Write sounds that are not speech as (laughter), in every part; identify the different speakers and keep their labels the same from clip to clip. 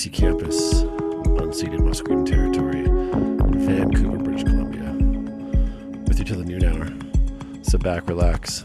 Speaker 1: UBC campus, unceded Musqueam territory in Vancouver, British Columbia. With you till the noon hour. Sit back, relax,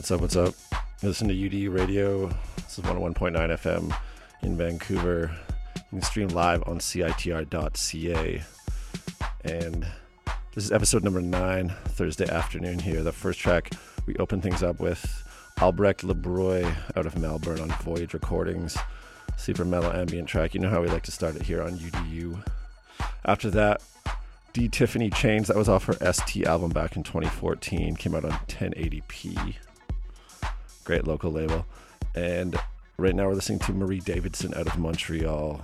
Speaker 1: What's up? What's up? Listen to UD Radio. This is 101.9 FM in Vancouver. You can stream live on CITR.ca. And this is episode number nine, Thursday afternoon here. The first track we open things up with Albrecht La'Brooy out of Melbourne on Voyage Recordings. Super mellow ambient track. You know how we like to start it here on UDU. After that, D Tiffany Chains, that was off her ST album back in 2014, came out on 1080p. Great local label. And right now we're listening to Marie Davidson out of Montreal.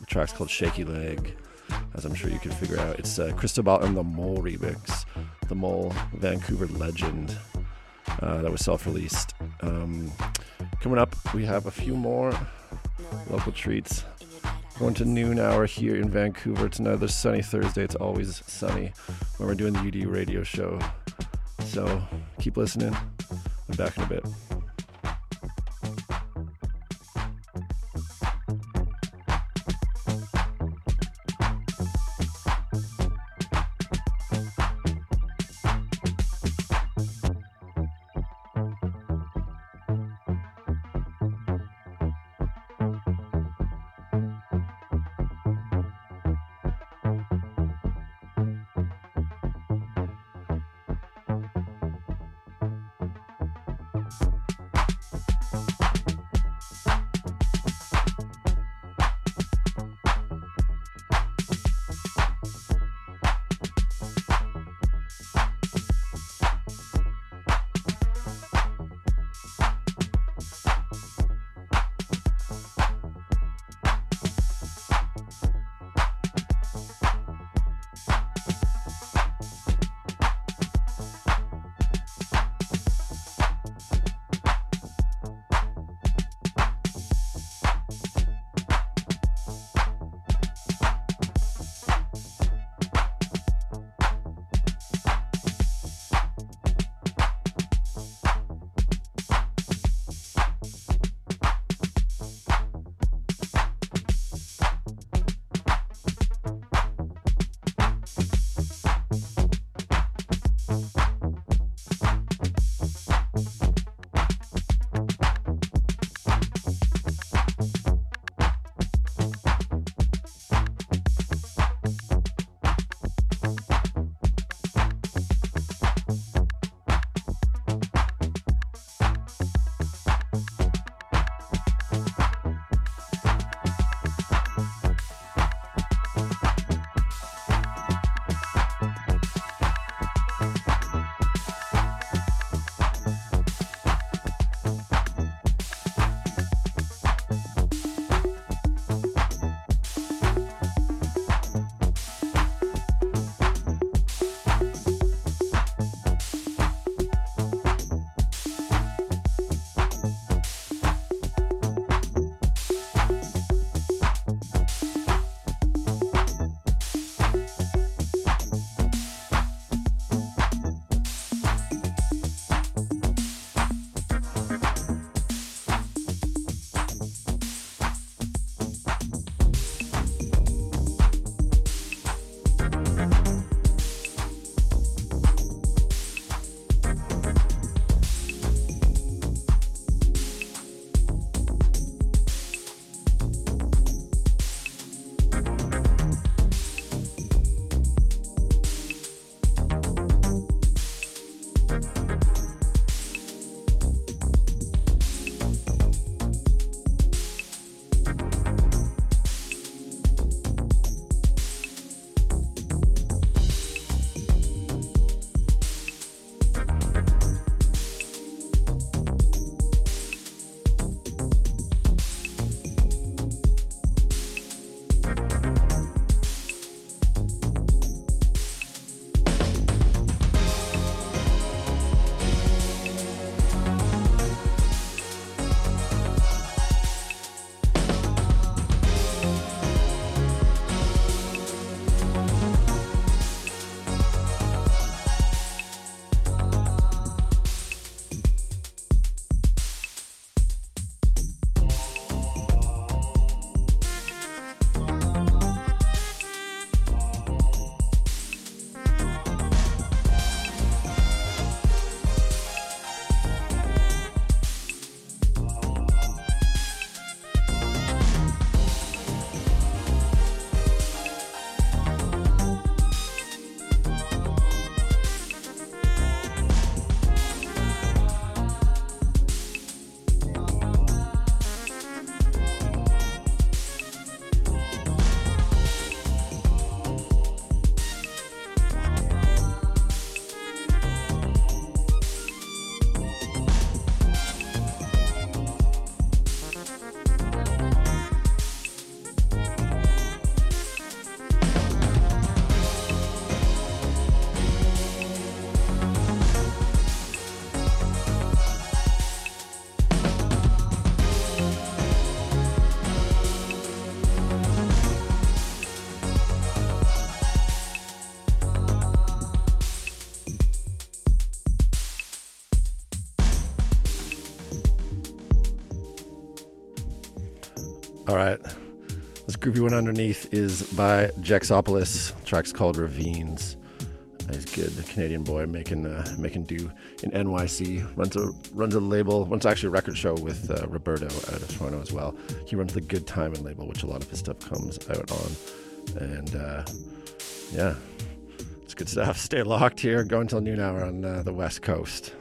Speaker 1: The track's called Shaky Leg, as I'm sure you can figure out. It's uh, Cristobal and the Mole remix, the Mole Vancouver legend uh, that was self released. Um, coming up, we have a few more local treats. Going to noon hour here in Vancouver. It's another sunny Thursday. It's always sunny when we're doing the UD radio show. So keep listening. I'm back in a bit. All right. This groovy one underneath is by Jex Opolis. track's called Ravines. He's good, a Canadian boy making uh, making do in NYC. runs a runs a label, runs actually a record show with uh, Roberto out of Toronto as well. He runs the Good Timing label, which a lot of his stuff comes out on. And uh, yeah, it's good stuff. (laughs) Stay locked here. Go until noon hour on uh, the West Coast.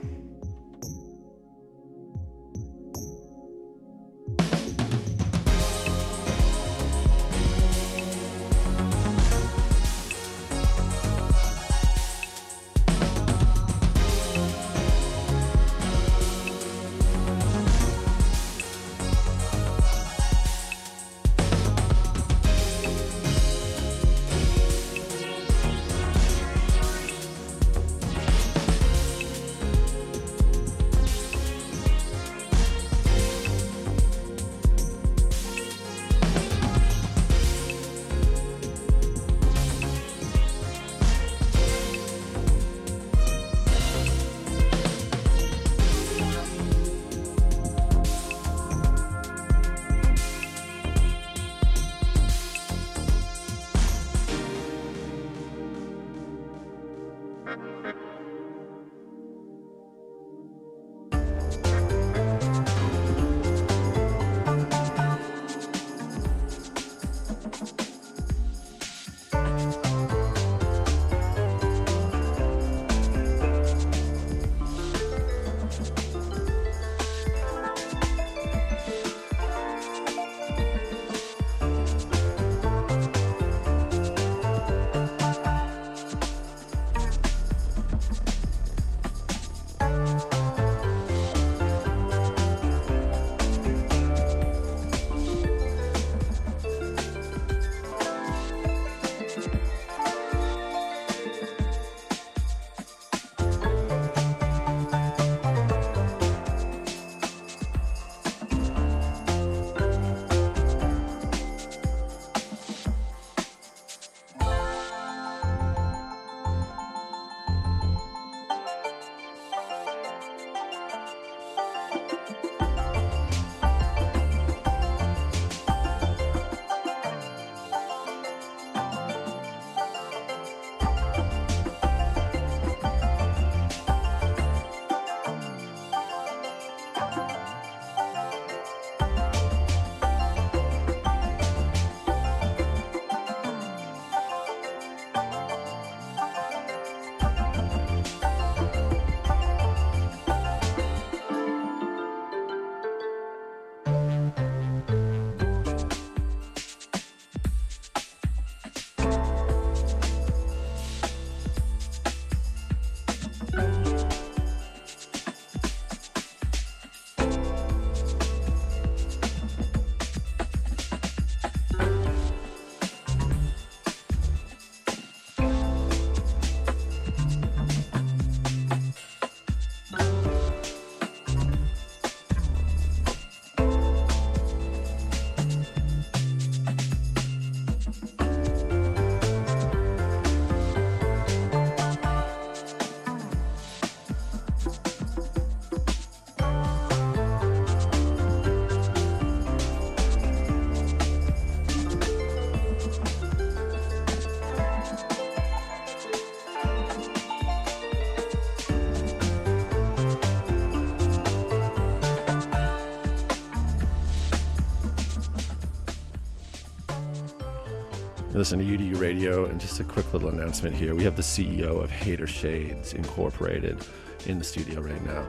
Speaker 1: Listen to UDU Radio, and just a quick little announcement here. We have the CEO of Hater Shades Incorporated in the studio right now.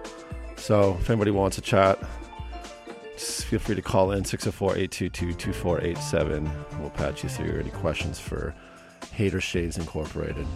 Speaker 1: So if anybody wants to chat, just feel free to call in 604 822 2487. We'll patch you through any questions for Hater Shades Incorporated.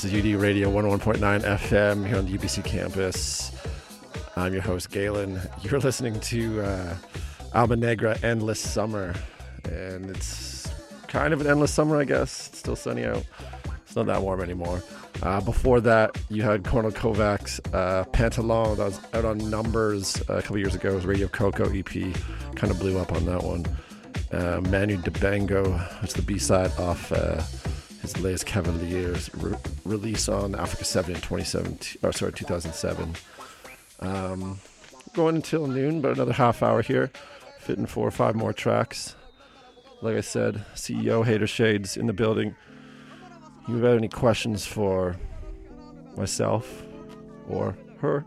Speaker 1: This is UD Radio 101.9 FM here on the UBC campus. I'm your host, Galen. You're listening to uh, Alma Negra Endless Summer, and it's kind of an endless summer, I guess. It's still sunny out. It's not that warm anymore. Uh, before that, you had Kornél Kovács uh, Pantalon that was out on Numbers uh, a couple years ago. It was Radio Koko EP. Kind of blew up on that one. Uh, Manu Dibango, that's the B side off uh, his latest Cavaliers re- release on Africa 7 in 2017, or sorry, 2007. Um, going until noon, but another half hour here, fitting four or five more tracks. Like I said, CEO Hater Shades in the building. You have any questions for myself or her,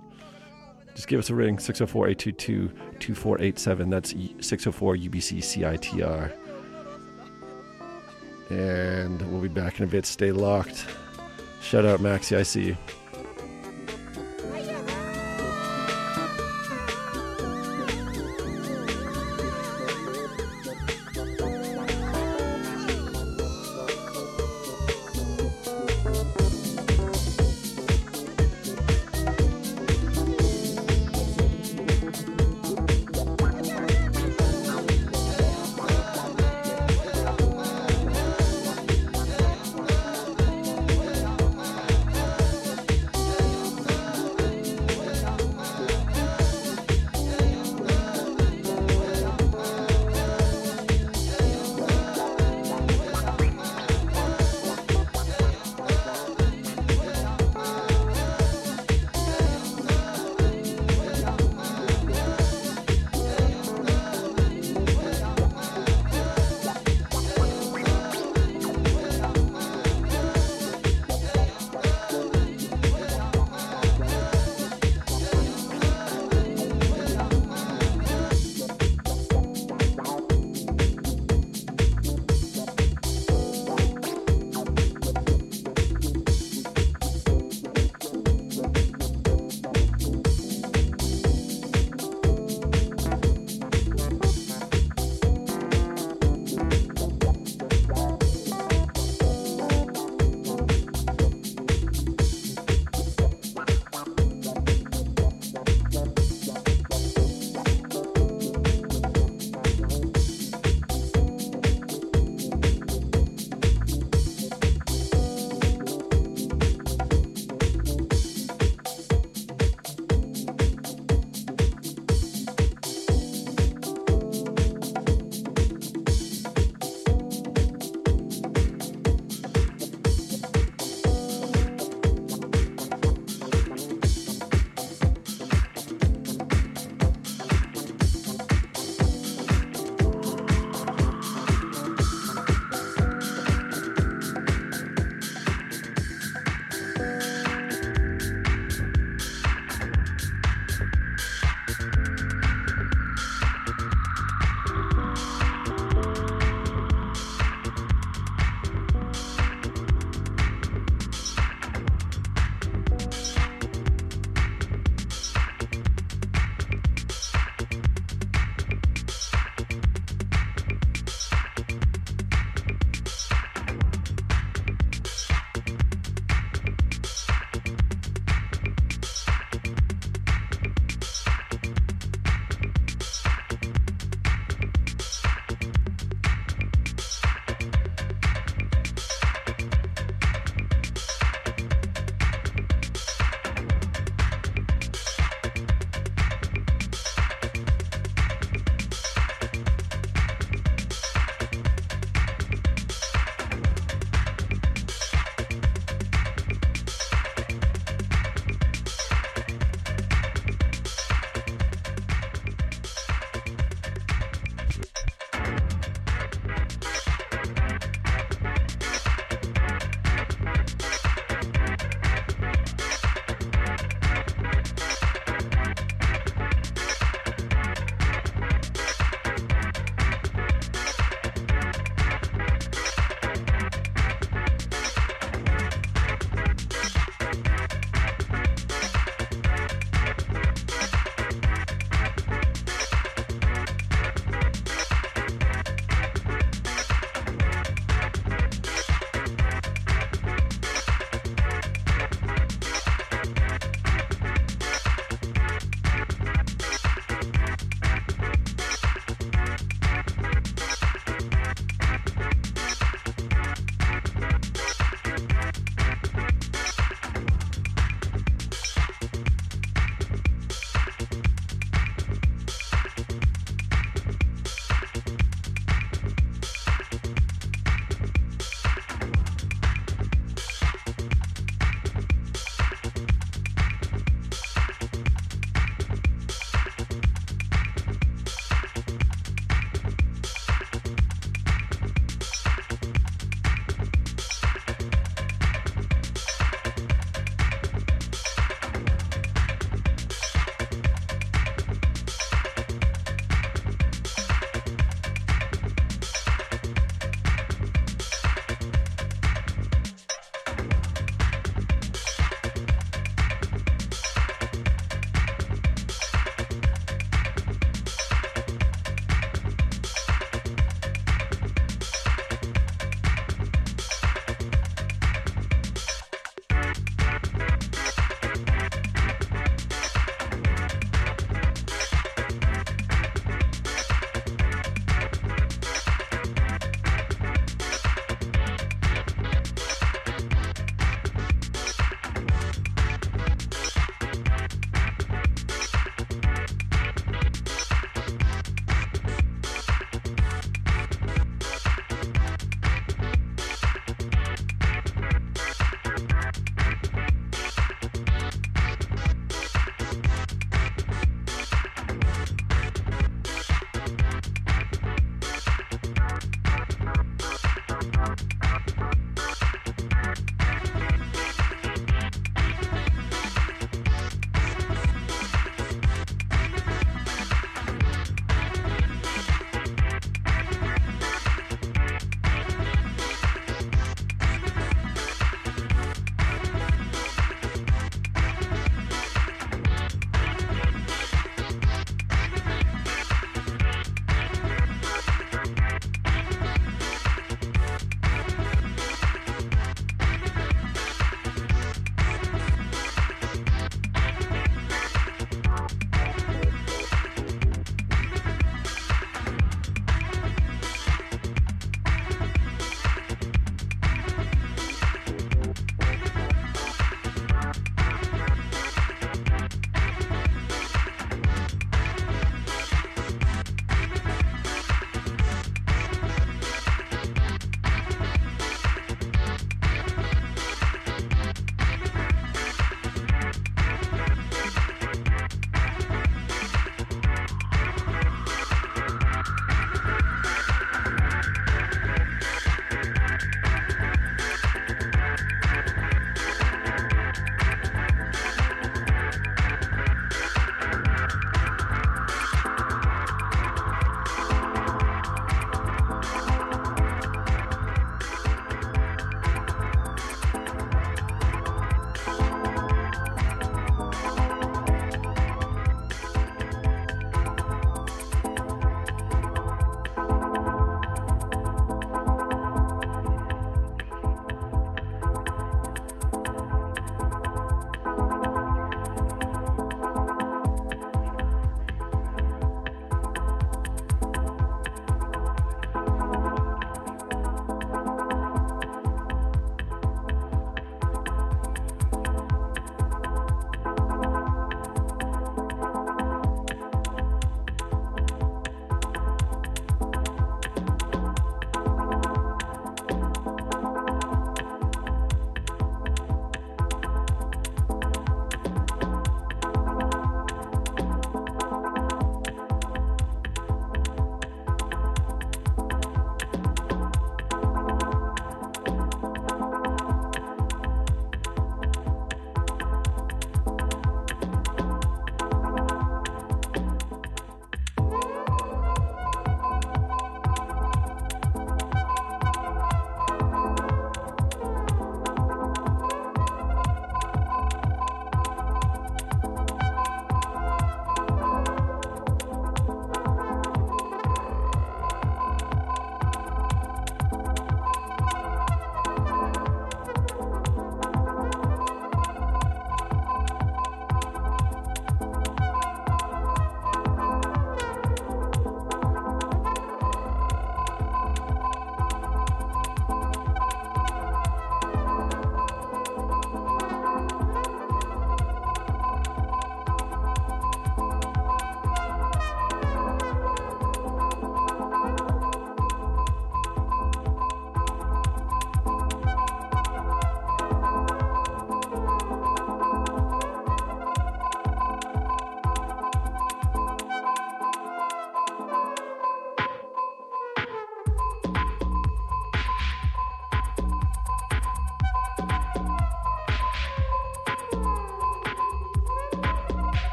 Speaker 1: just give us a ring 604 822 2487. That's 604 UBC CITR. And we'll be back in a bit. Stay locked. Shout out Maxi, I see you.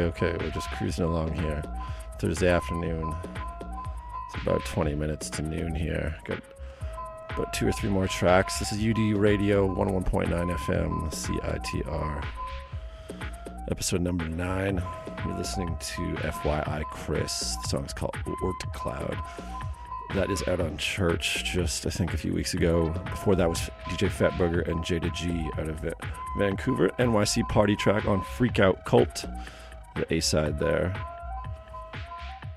Speaker 1: Okay, we're just cruising along here. Thursday afternoon. It's about 20 minutes to noon here. Got about two or three more tracks. This is UD Radio 101.9 FM, CITR. Episode number nine. You're listening to FYI Chris. The song's called Ort Cloud. That is out on Church just, I think, a few weeks ago. Before that was DJ Fett Burger and Jayda G out of Vancouver. NYC party track on Freak Out Cult, the A side there.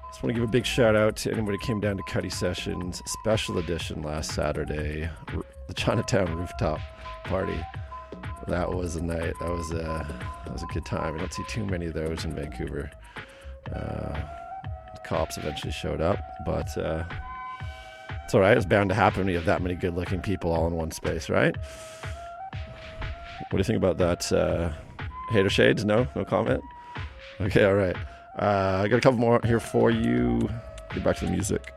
Speaker 1: Just want to give a big shout out to anybody who came down to Cuddy Sessions special edition last Saturday, the Chinatown rooftop party. That was a night. That was a that was a good time. I don't see too many of those in Vancouver. Uh, cops eventually showed up, but. Uh, it's all right. It's bound to happen when you have that many good looking people all in one space, right? What do you think about that? Uh, hater shades? No? No comment? Okay, all right. Uh, I got a couple more here for you. Get back to the music.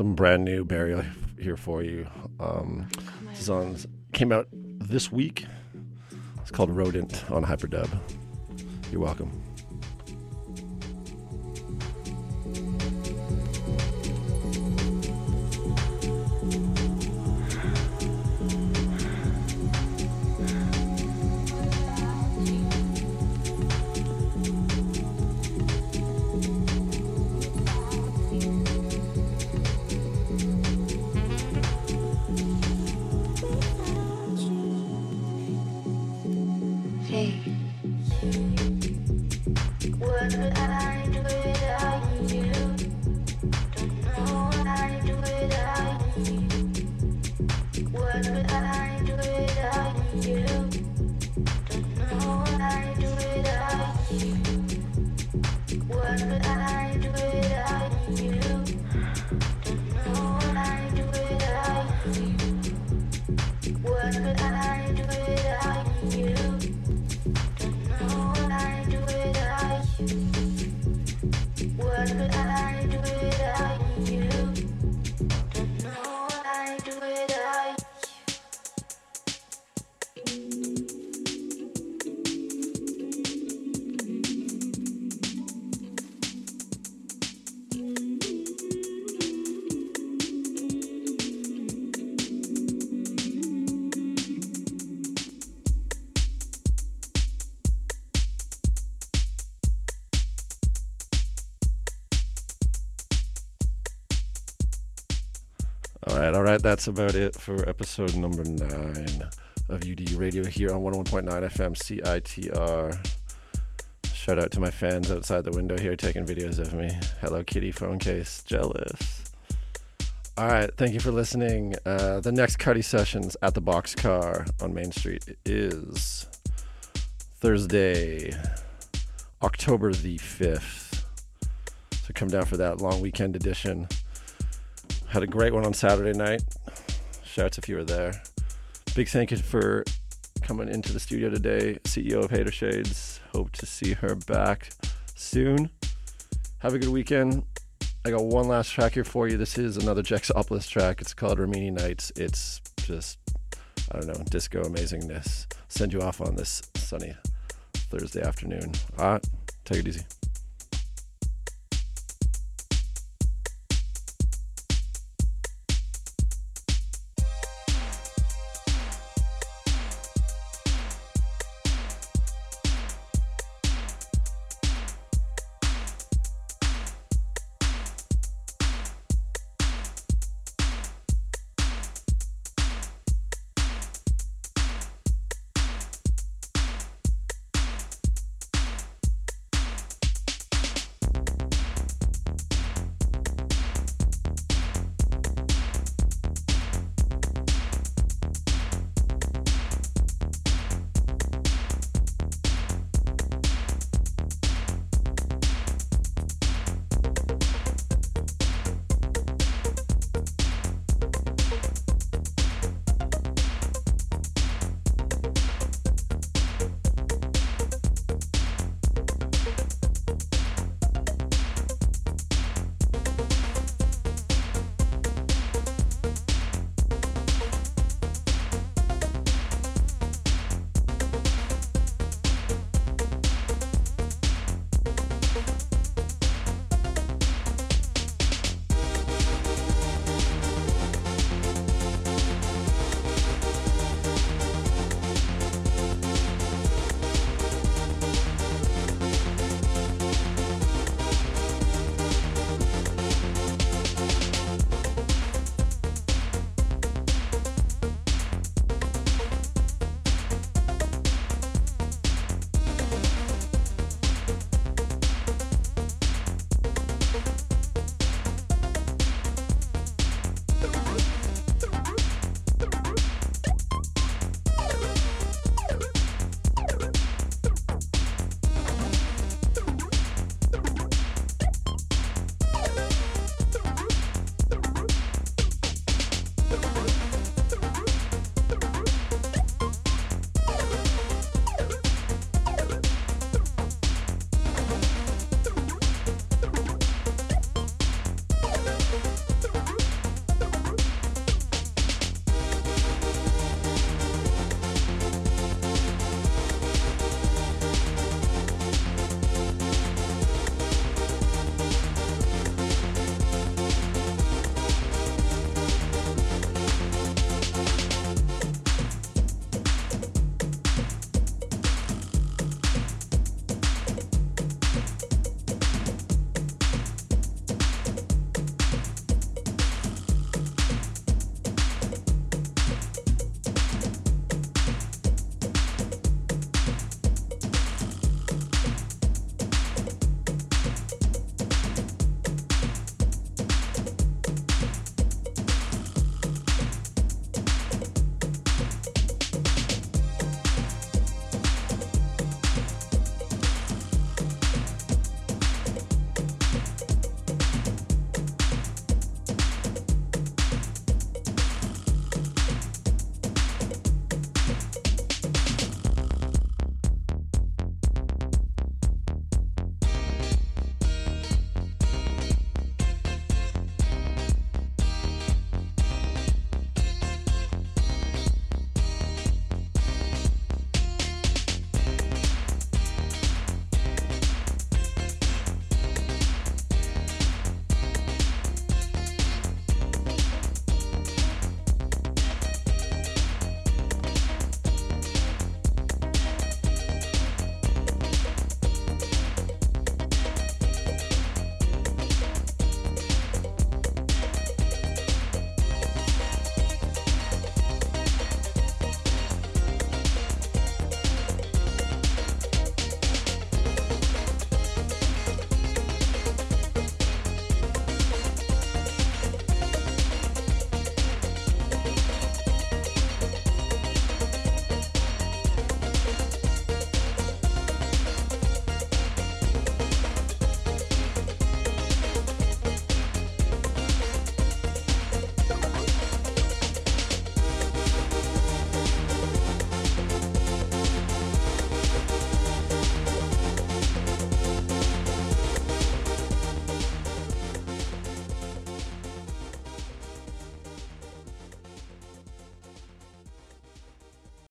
Speaker 1: Some brand new Burial here for you. Um, this is on came out this week. It's called Rodent on Hyperdub. You're welcome. That's about it for episode number nine of UD Radio here on 101.9 FM CITR. Shout out to my fans outside the window here taking videos of me. Hello Kitty phone case, jealous. All right, thank you for listening. Uh, the next Cuddy sessions at the Boxcar on Main Street is Thursday, October the 5th. So come down for that long weekend edition. Had a great one on Saturday night. Shouts if you were there. Big thank you for coming into the studio today, CEO of Hater Shades. Hope to see her back soon. Have a good weekend. I got one last track here for you. This is another Jex Opolis track. It's called Rimini Nights. It's just, I don't know, disco amazingness. Send you off on this sunny Thursday afternoon. All right, take it easy.